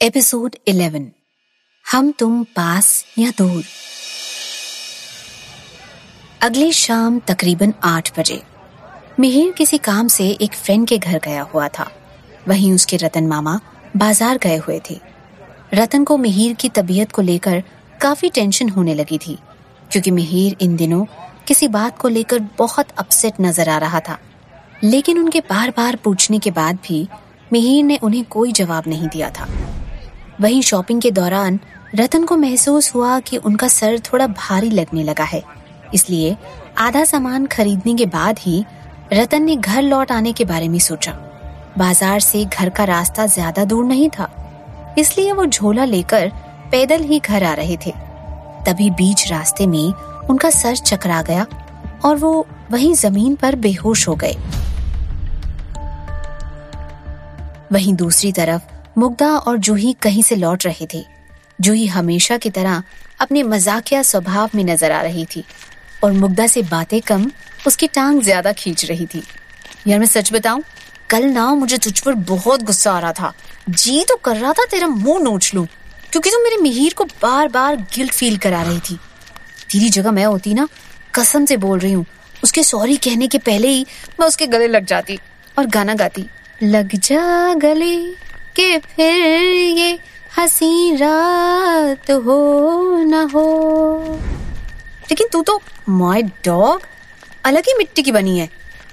Episode 11 हम तुम पास या दूर? अगली शाम तकरीबन आठ बजे। मिहिर किसी काम से एक फ्रेंड के घर गया हुआ था। वहीं उसके रतन मामा बाज़ार गए हुए थे। रतन को मिहिर की तबीयत को लेकर काफ़ी टेंशन होने लगी थी, क्योंकि मिहिर इन दिनों किसी बात को लेकर बहुत अपसेट नज़र आ रहा था। लेकिन उनके बार बार पूछने के बाद भी मिहिर ने उन्हें कोई जवाब नहीं दिया था। वहीं शॉपिंग के दौरान रतन को महसूस हुआ कि उनका सर थोड़ा भारी लगने लगा है। इसलिए आधा सामान खरीदने के बाद ही रतन ने घर लौट आने के बारे में सोचा। बाज़ार से घर का रास्ता ज़्यादा दूर नहीं था, इसलिए वो झोला लेकर पैदल ही घर आ रहे थे। तभी बीच रास्ते में उनका सर चकरा गया और वो वहीं ज़मीन पर बेहोश हो गए। वहीं दूसरी तरफ़ मुग्धा और जूही कहीं से लौट रहे थे। जूही हमेशा की तरह अपने मजाकिया स्वभाव में नज़र आ रही थी और मुग्धा से बातें कम उसकी टांग ज़्यादा खींच रही थी। यार मैं सच बताऊँ, कल ना मुझे तुझ पर बहुत गुस्सा आ रहा था। जी तो कर रहा था तेरा मुँह नोच लू, क्योंकि तुम मेरे मिहिर को बार बार गिल्ट फील करा रही थी। तेरी जगह मैं होती ना, कसम से बोल रही हूँ, उसके सॉरी कहने के पहले ही मैं उसके गले लग जाती और गाना गाती, लग जा गले कि फिर ये हसी रात हो न हो। लेकिन तू तो माय डॉग अलग ही मिट्टी की बनी है।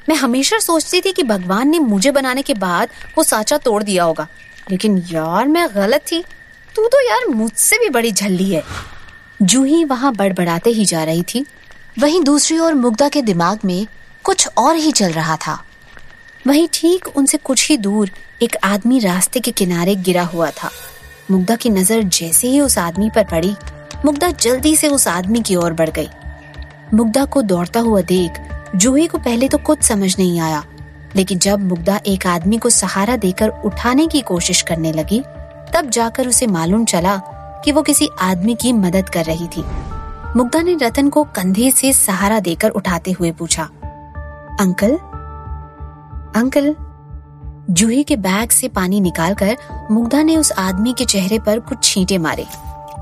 मैं हमेशा सोचती थी कि भगवान ने मुझे बनाने के बाद वो साचा तोड़ दिया होगा। लेकिन यार, मैं गलत थी। तू तो यार मुझसे भी बड़ी झल्ली है। जूही वहाँ बड़बड़ाते ही जा रही थी। वहीं दूसरी ओर मुग्धा के दिमाग में कुछ और ही चल रहा था। वहीं ठीक उनसे कुछ ही दूर एक आदमी रास्ते के किनारे गिरा हुआ था। मुग्धा की नज़र जैसे ही उस आदमी पर पड़ी, मुग्धा जल्दी से उस आदमी की ओर बढ़ गई। मुग्धा को दौड़ता हुआ देख, जूही को पहले तो कुछ समझ नहीं आया, लेकिन जब मुग्धा एक आदमी को सहारा देकर उठाने की कोशिश करने लगी, तब जाकर उसे मालूम चला कि वो किसी आदमी की मदद कर रही थी। मुग्धा ने रतन को कंधे से सहारा देकर उठाते हुए पूछा, अंकल अंकल, जूही के बैग से पानी निकालकर मुग्धा ने उस आदमी के चेहरे पर कुछ छींटे मारे।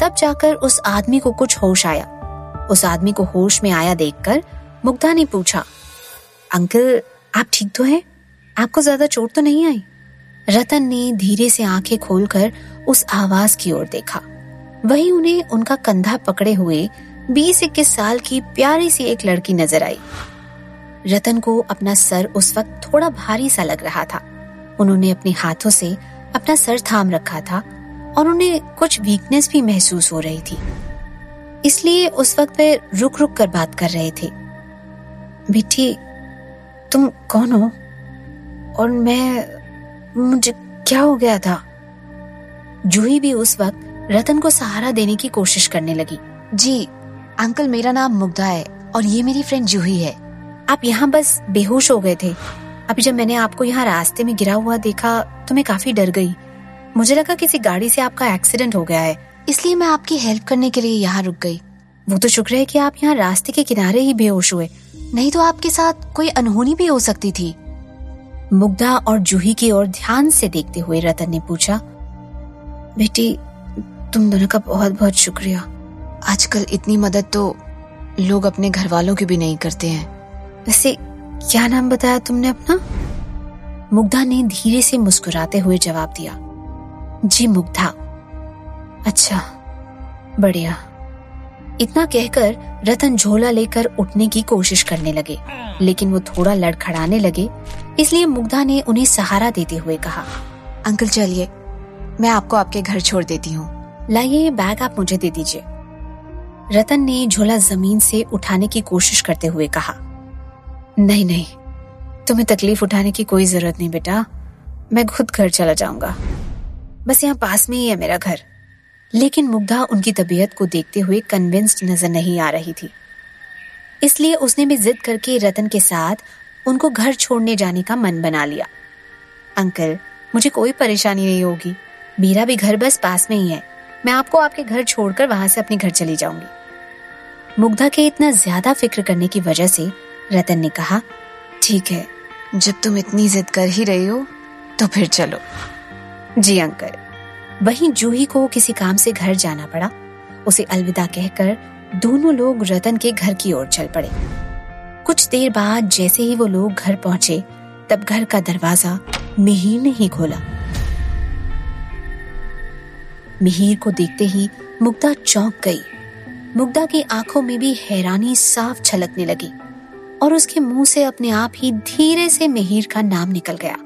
तब जाकर उस आदमी को कुछ होश आया। उस आदमी को होश में आया देखकर मुग्धा ने पूछा, अंकल, आप ठीक तो हैं? आपको ज़्यादा चोट तो नहीं आई? रतन ने धीरे से आँखें खोलकर उस आवाज़ की ओर देखा। वही उन्हें उनका कंधा पकड़े हुए बीस इक्कीस साल की प्यारी सी एक लड़की नज़र आई। रतन को अपना सर उस वक्त थोड़ा भारी सा लग रहा था। उन्होंने अपने हाथों से अपना सर थाम रखा था और उन्हें कुछ वीकनेस भी महसूस हो रही थी। इसलिए उस वक्त वे रुक रुक कर बात कर रहे थे। बिट्टी, तुम कौन हो? और मैं, मुझे क्या हो गया था? जूही भी उस वक्त रतन को सहारा देने की कोशिश करने लगी। जी, अंकल मेरा नाम मुग्धा है और ये मेरी फ्रेंड जूही है। आप यहाँ बस बेहोश हो गए थे। अभी जब मैंने आपको यहाँ रास्ते में गिरा हुआ देखा तो मैं काफ़ी डर गई। मुझे लगा किसी गाड़ी से आपका एक्सीडेंट हो गया है। इसलिए मैं आपकी हेल्प करने के लिए यहाँ रुक गई। वो तो शुक्र है कि आप यहाँ रास्ते के किनारे ही बेहोश हुए। नहीं तो आपके साथ कोई अनहोनी भी हो सकती थी। मुग्धा और जूही की ओर ध्यान से देखते हुए रतन ने पूछा, बेटी, तुम दोनों का बहुत बहुत शुक्रिया। आजकल इतनी मदद तो लोग अपने घर वालों की भी नहीं करते हैं। वैसे, क्या नाम बताया तुमने अपना? मुग्धा ने धीरे से मुस्कुराते हुए जवाब दिया, जी मुग्धा। अच्छा बढ़िया। इतना कहकर रतन झोला लेकर उठने की कोशिश करने लगे, लेकिन वो थोड़ा लड़खड़ाने लगे, इसलिए मुग्धा ने उन्हें सहारा देते हुए कहा, अंकल चलिए, मैं आपको आपके घर छोड़ देती हूँ। लाइए, ये बैग आप मुझे दे दीजिए। रतन ने झोला ज़मीन से उठाने की कोशिश करते हुए कहा नहीं नहीं। तुम्हें तकलीफ़ उठाने की कोई ज़रूरत नहीं बेटा। मैं खुद घर चला जाऊँगा। बस यहाँ पास में ही है मेरा घर। लेकिन मुग्धा उनकी तबीयत को देखते हुए कन्विंस्ड नज़र नहीं आ रही थी। इसलिए उसने भी जिद करके रतन के साथ उनको घर छोड़ने जाने का मन बना लिया। अंकल, मुझे कोई परेशानी नहीं होगी। मेरा भी घर बस पास में ही है। मैं आपको आपके घर छोड़कर वहाँ से अपने घर चली जाऊँगी। मुग्धा के इतना ज़्यादा फ़िक्र करने की वजह से रतन ने कहा, ठीक है, जब तुम इतनी जिद कर ही रही हो तो फिर चलो। जी अंकल। वहीं जूही को किसी काम से घर जाना पड़ा। उसे अलविदा कहकर दोनों लोग रतन के घर की ओर चल पड़े। कुछ देर बाद जैसे ही वो लोग घर पहुँचे, तब घर का दरवाज़ा मिहिर ने ही खोला। मिहिर को देखते ही मुग्धा चौंक गई। मुग्धा की आँखों में भी हैरानी साफ़ छलकने लगी। और उसके मुँह से अपने आप ही धीरे से मिहिर का नाम निकल गया,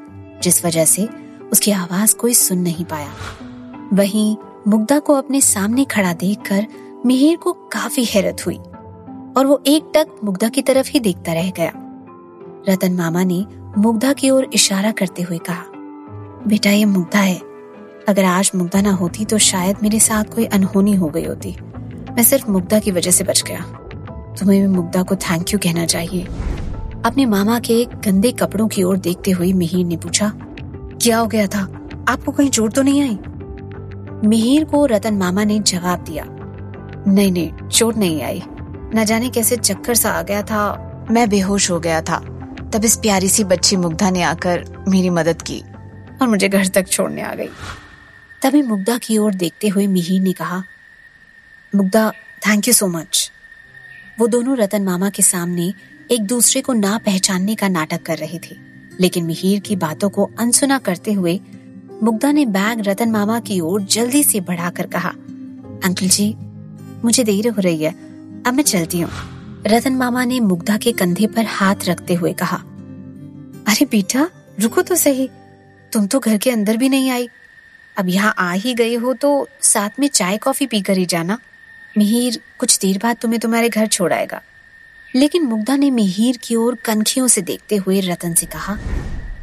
जिस वजह से उसकी आवाज़ कोई सुन नहीं पाया। वहीं मुग्धा को अपने सामने खड़ा देखकर मिहिर को काफ़ी हैरत हुई और वो एक टक मुग्धा की तरफ़ ही देखता रह गया। रतन मामा ने मुग्धा की ओर इशारा करते हुए कहा, बेटा, ये मुग्धा है। अगर आज मुग्धा ना होती तो शायद मेरे साथ कोई अनहोनी हो गई होती। मैं सिर्फ़ मुग्धा की वजह से बच गया। तुम्हें भी मुग्धा को थैंक यू कहना चाहिए। अपने मामा के गंदे कपड़ों की ओर देखते हुए मिहिर ने पूछा, क्या हो गया था? आपको कहीं चोट तो नहीं आई? मिहिर को रतन मामा ने जवाब दिया, नहीं नहीं, चोट नहीं आई। न जाने कैसे चक्कर सा आ गया था, मैं बेहोश हो गया था। तब इस प्यारी सी बच्ची मुग्धा ने आकर मेरी मदद की और मुझे घर तक छोड़ने आ गई। तभी मुग्धा की ओर देखते हुए मिहिर ने कहा, Mugdha thank you so much वो दोनों रतन मामा के सामने एक दूसरे को ना पहचानने का नाटक कर रहे थे। लेकिन मिहिर की बातों को अनसुना करते हुए मुग्धा ने बैग रतन मामा की ओर जल्दी से बढ़ाकर कहा, अंकल जी, मुझे देर हो रही है, अब मैं चलती हूँ। रतन मामा ने मुग्धा के कंधे पर हाथ रखते हुए कहा, अरे बेटा, रुको तो सही, तुम तो घर के अंदर भी नहीं आई। अब यहाँ आ ही गए हो तो साथ में चाय कॉफ़ी पीकर ही जाना। मिहिर, कुछ देर बाद तुम्हें तुम्हारे घर छोड़ आएगा। लेकिन मुग्धा ने मिहिर की ओर कनखियों से देखते हुए रतन से कहा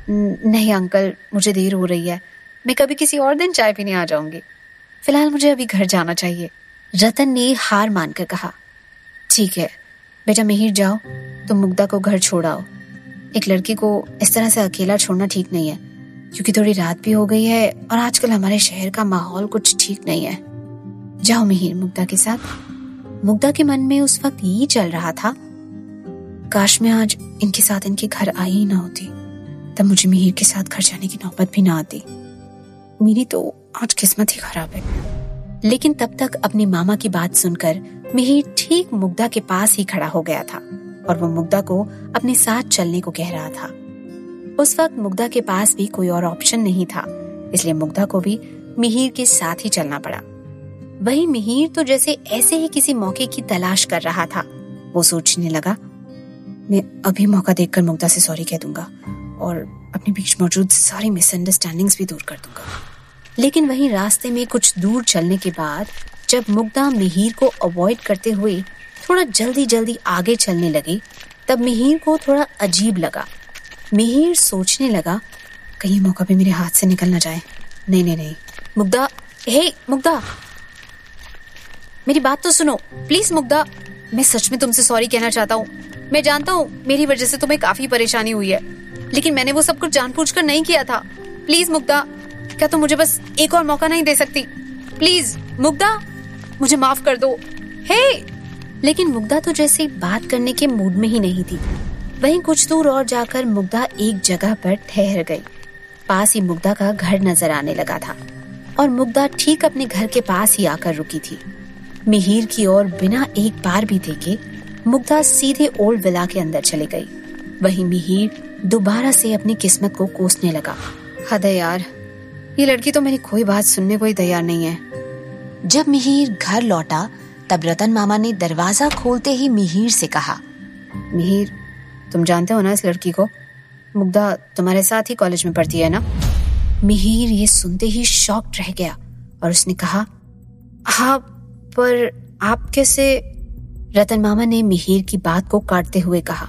नहीं अंकल, मुझे देर हो रही है। मैं कभी किसी और दिन चाय पीने आ जाऊँगी। फ़िलहाल मुझे अभी घर जाना चाहिए। रतन ने हार मानकर कहा, ठीक है, बेटा मिहिर जाओ, तुम मुग्धा को घर छोड़ाओ एक लड़की को इस तरह से अकेला छोड़ना ठीक नहीं है, क्योंकि थोड़ी रात भी हो गई है और आजकल हमारे शहर का माहौल कुछ ठीक नहीं है। जाओ मिहिर, मुग्धा के साथ। मुग्धा के मन में उस वक्त ये चल रहा था। काश मैं आज इनके साथ इनके घर आई ही ना होती, तब मुझे मिहिर के साथ घर जाने की नौबत भी ना आती। मेरी तो आज किस्मत ही खराब है। लेकिन तब तक अपनी मामा की बात सुनकर मिहिर ठीक मुग्धा के पास ही खड़ा हो गया था और वो मुग्धा को अपने साथ चलने को कह रहा था। उस वक्त मुग्धा के पास भी कोई और ऑप्शन नहीं था, इसलिए मुग्धा को भी मिहिर के साथ ही चलना पड़ा। वही मिहिर तो जैसे ऐसे ही किसी मौके की तलाश कर रहा था। वो सोचने लगा, मैं अभी मौका देखकर मुग्धा से सॉरी कह दूँगा और अपने बीच मौजूद सारी मिसअंडरस्टैंडिंग्स भी दूर कर दूँगा। लेकिन वहीं रास्ते में कुछ दूर चलने के बाद जब मुग्धा मिहिर को अवॉइड करते हुए थोड़ा जल्दी जल्दी आगे चलने लगी, तब मिहिर को थोड़ा अजीब लगा। मिहिर सोचने लगा, कहीं मौका भी मेरे हाथ से निकल ना जाए। नहीं नहीं नहीं। मुग्धा, हे मुग्धा! मेरी बात तो सुनो। प्लीज़ मुग्धा, मैं सच में तुमसे सॉरी कहना चाहता हूँ। मैं जानता हूँ, मेरी वजह से तुम्हें काफ़ी परेशानी हुई है। लेकिन मैंने वो सब कुछ जानबूझकर नहीं किया था। प्लीज़ मुग्धा, क्या तुम मुझे बस एक और मौका नहीं दे सकती? प्लीज़ मुग्धा, मुझे माफ़ कर दो। हे लेकिन मुग्धा तो जैसे बात करने के मूड में ही नहीं थी। वहीं कुछ दूर और जाकर मुग्धा एक जगह पर ठहर गई। पास ही मुग्धा का घर नज़र आने लगा था। और मुग्धा ठीक अपने घर के पास ही आकर रुकी थी। मिहिर की ओर बिना एक बार भी देखे, मुग्धा सीधे ओल्ड विला के अंदर चली गई। वहीं मिहिर दोबारा से अपनी किस्मत को कोसने लगा। हद यार, ये लड़की तो मेरी कोई बात सुनने को ही तैयार नहीं है। जब मिहिर घर लौटा, तब रतन मामा ने दरवाज़ा खोलते ही मिहिर से कहा, मिहिर, तुम जानते हो ना इस लड़की को? मुग्धा तुम्हारे साथ ही कॉलेज में पढ़ती है ना? मिहिर ये सुनते ही शॉक रह गया और उसने कहा हाँ पर आप कैसे रतन मामा ने मिहिर की बात को काटते हुए कहा?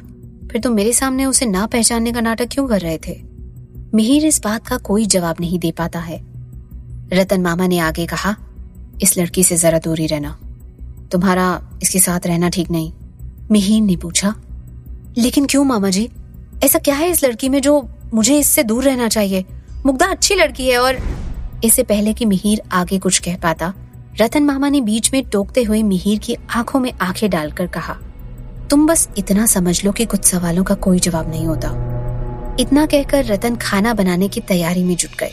फिर तुम मेरे सामने उसे ना पहचानने का नाटक क्यों कर रहे थे? मिहिर इस बात का कोई जवाब नहीं दे पाता है। रतन मामा ने आगे कहा, इस लड़की से जरा दूरी रहना। तुम्हारा इसके साथ रहना ठीक नहीं। मिहिर ने पूछा, लेकिन क्यों मामा जी? ऐसा क्या है इस लड़की में जो मुझे इससे दूर रहना चाहिए? मुग्धा अच्छी लड़की है और इससे पहले कि मिहिर आगे कुछ कह पाता रतन मामा ने बीच में टोकते हुए मिहिर की आँखों में आँखें डालकर कहा, तुम बस इतना समझ लो कि कुछ सवालों का कोई जवाब नहीं होता। इतना कहकर रतन खाना बनाने की तैयारी में जुट गए।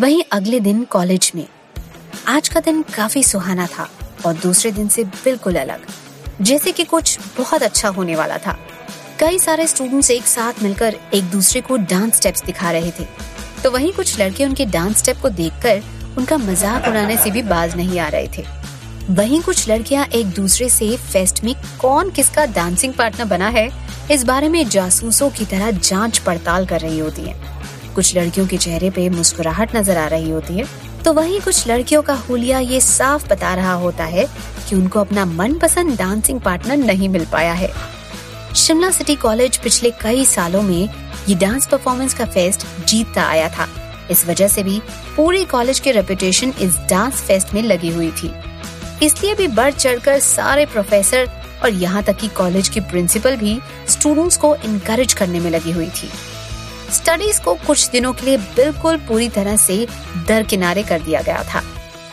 वहीं अगले दिन कॉलेज में, आज का दिन काफ़ी सुहाना था और दूसरे दिन से बिल्कुल अलग, जैसे कि कुछ बहुत अच्छा होने वाला था। कई सारे स्टूडेंट्स एक साथ मिलकर एक दूसरे को डांस स्टेप्स दिखा रहे थे। तो वहीं कुछ लड़के उनके डांस स्टेप को देखकर उनका मज़ाक उड़ाने से भी बाज नहीं आ रहे थे। वहीं कुछ लड़कियाँ एक दूसरे से फेस्ट में कौन किसका डांसिंग पार्टनर बना है, इस बारे में जासूसों की तरह जाँच पड़ताल कर रही होती हैं। कुछ लड़कियों के चेहरे पे मुस्कुराहट नज़र आ रही होती है तो वहीं कुछ लड़कियों का हुलिया ये साफ़ बता रहा होता है कि उनको अपना मनपसंद डांसिंग पार्टनर नहीं मिल पाया है। शिमला सिटी कॉलेज पिछले कई सालों में ये डांस परफॉर्मेंस का फेस्ट जीतता आया था। इस वजह से भी पूरे कॉलेज के रेपुटेशन इस डांस फेस्ट में लगी हुई थी। इसलिए भी बढ़ चढ़कर सारे प्रोफेसर और यहाँ तक कि कॉलेज की प्रिंसिपल भी स्टूडेंट्स को इनकरेज करने में लगी हुई थी। स्टडीज़ को कुछ दिनों के लिए बिल्कुल पूरी तरह से दरकिनारे कर दिया गया था।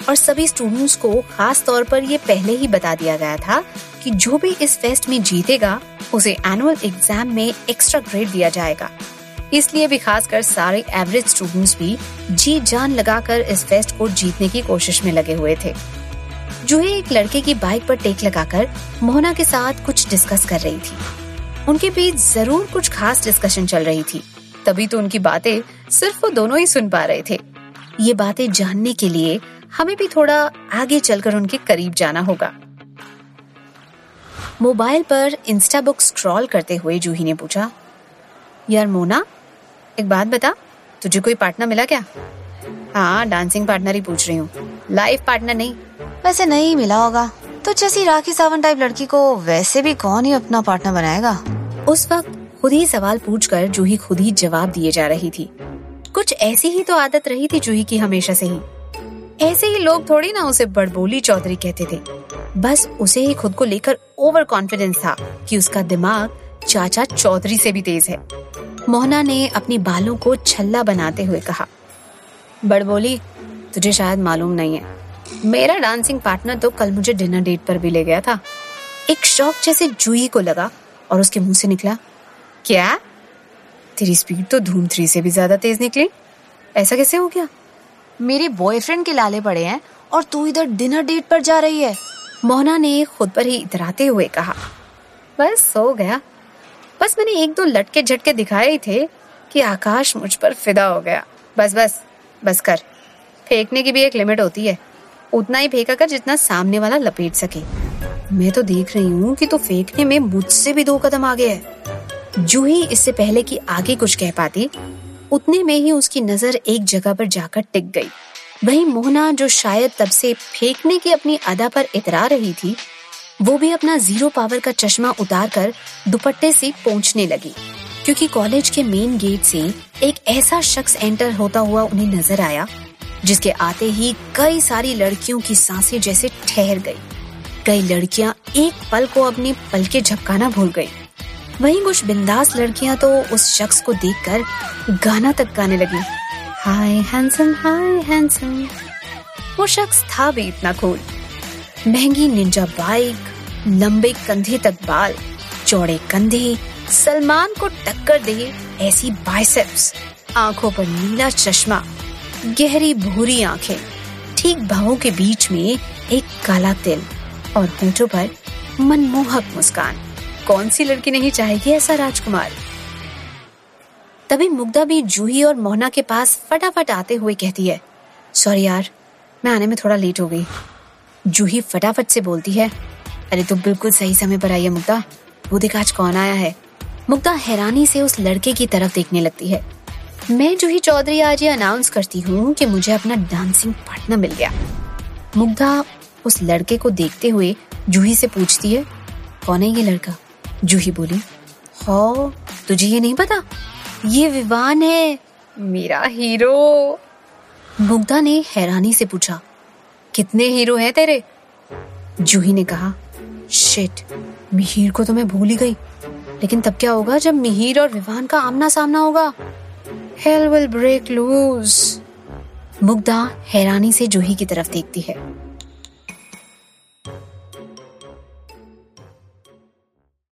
और सभी स्टूडेंट्स को खास तौर पर ये पहले ही बता दिया गया था कि जो भी इस फेस्ट में जीतेगा, उसे एनुअल एग्ज़ाम में एक्स्ट्रा ग्रेड दिया जाएगा। इसलिए भी खासकर सारे एवरेज स्टूडेंट्स भी जी जान लगाकर इस फेस्ट को जीतने की कोशिश में लगे हुए थे। जूही एक लड़के की बाइक पर टेक लगाकर मोहना के साथ कुछ डिस्कस कर रही थी। उनके बीच ज़रूर कुछ खास डिस्कशन चल रही थी। तभी तो उनकी बातें सिर्फ़ वो दोनों ही सुन पा रहे थे। ये बातें जानने के लिए हमें भी थोड़ा आगे चलकर उनके करीब जाना होगा। मोबाइल पर इंस्टा बुक स्क्रॉल करते हुए जूही ने पूछा, यार मोना एक बात बता तुझे कोई पार्टनर मिला क्या? हाँ डांसिंग पार्टनर ही पूछ रही हूँ। लाइफ पार्टनर नहीं। वैसे नहीं मिला होगा। तो जैसी राखी सावन टाइप लड़की को वैसे भी कौन ही अपना पार्टनर बनाएगा? उस वक्त खुद ही सवाल पूछ कर जूही खुद ही जवाब दिए जा रही थी। कुछ ऐसी ही तो आदत रही थी जूही की हमेशा से ही। ऐसे ही लोग थोड़ी ना उसे बड़बोली चौधरी कहते थे। बस उसे ही खुद को लेकर ओवर कॉन्फिडेंस था कि उसका दिमाग चाचा चौधरी से भी तेज है। मोहना ने अपनी बालों को छल्ला बनाते हुए कहा, बड़ बोली, तुझे शायद मालूम नहीं है। मेरा डांसिंग पार्टनर तो कल मुझे डिनर डेट पर भी ले गया था। एक शौक जैसे जूही को लगा और उसके मुँह से निकला, क्या? तेरी स्पीड तो धूम थ्री से भी ज़्यादा तेज निकली। ऐसा कैसे हो गया? मेरे बॉयफ्रेंड के लाले पड़े हैं और तू इधर डिनर डेट पर जा रही है। मोहना ने खुद पर ही इतराते हुए कहा, बस हो गया। बस मैंने एक दो लटके झटके दिखाए ही थे कि आकाश मुझ पर फिदा हो गया। बस बस बस कर। फेंकने की भी एक लिमिट होती है। उतना ही फेंका कर जितना सामने वाला लपेट सके। मैं तो देख रही हूँ कि तो फेंकने में मुझसे भी दो कदम आगे है। जूही इससे पहले कि आगे कुछ कह पाती, उतने में ही उसकी नज़र एक जगह पर जाकर टिक गई। वही मोहना, जो शायद तब से फेंकने की अपनी अदा पर इतरा रही थी वो भी अपना ज़ीरो पावर का चश्मा उतार कर दुपट्टे से पहुँचने लगी, क्योंकि कॉलेज के मेन गेट से एक ऐसा शख्स एंटर होता हुआ उन्हें नज़र आया, जिसके आते ही कई सारी लड़कियों की साँसें जैसे ठहर गई। कई लड़कियाँ एक पल को अपने पल के झपकाना भूल गई। वहीं कुछ बिंदास लड़कियाँ तो उस शख्स को देखकर गाना तक गाने लगी। हाय हैंडसम हाय हैंडसम वो शख्स था भी इतना कूल महँगी निंजा बाइक, लंबे कंधे तक बाल, चौड़े कंधे, सलमान को टक्कर दे ऐसी बाइसेप्स आँखों पर नीला चश्मा, गहरी भूरी आँखें, ठीक भावों के बीच में एक काला तिल और होठों पर मनमोहक मुस्कान। कौन सी लड़की नहीं चाहेगी ऐसा राजकुमार? तभी मुग्धा भी जूही और मोहना के पास फटाफट आते हुए कहती है सॉरी यार, मैं आने में थोड़ा लेट हो गई। जूही फटाफट से बोलती है, अरे तुम बिल्कुल सही समय पर आई है, मुग्धा। वो देख आज कौन आया है? मुग्धा हैरानी से उस लड़के की तरफ़ देखने लगती है। मैं जूही चौधरी आज ये अनाउंस करती हूँ कि मुझे अपना डांसिंग पार्टनर मिल गया। मुग्धा उस लड़के को देखते हुए जूही से पूछती है, कौन है ये लड़का? जूही बोली, हो, तुझे ये नहीं पता? ये विवान है मेरा हीरो। मुग्धा ने हैरानी से पूछा कितने हीरो हैं तेरे? जूही ने कहा, शिट, मिहिर को तो मैं भूल ही गई। लेकिन तब क्या होगा जब मिहिर और विवान का आमना सामना होगा? Hell will break loose Mugdha हैरानी से जूही की तरफ़ देखती है।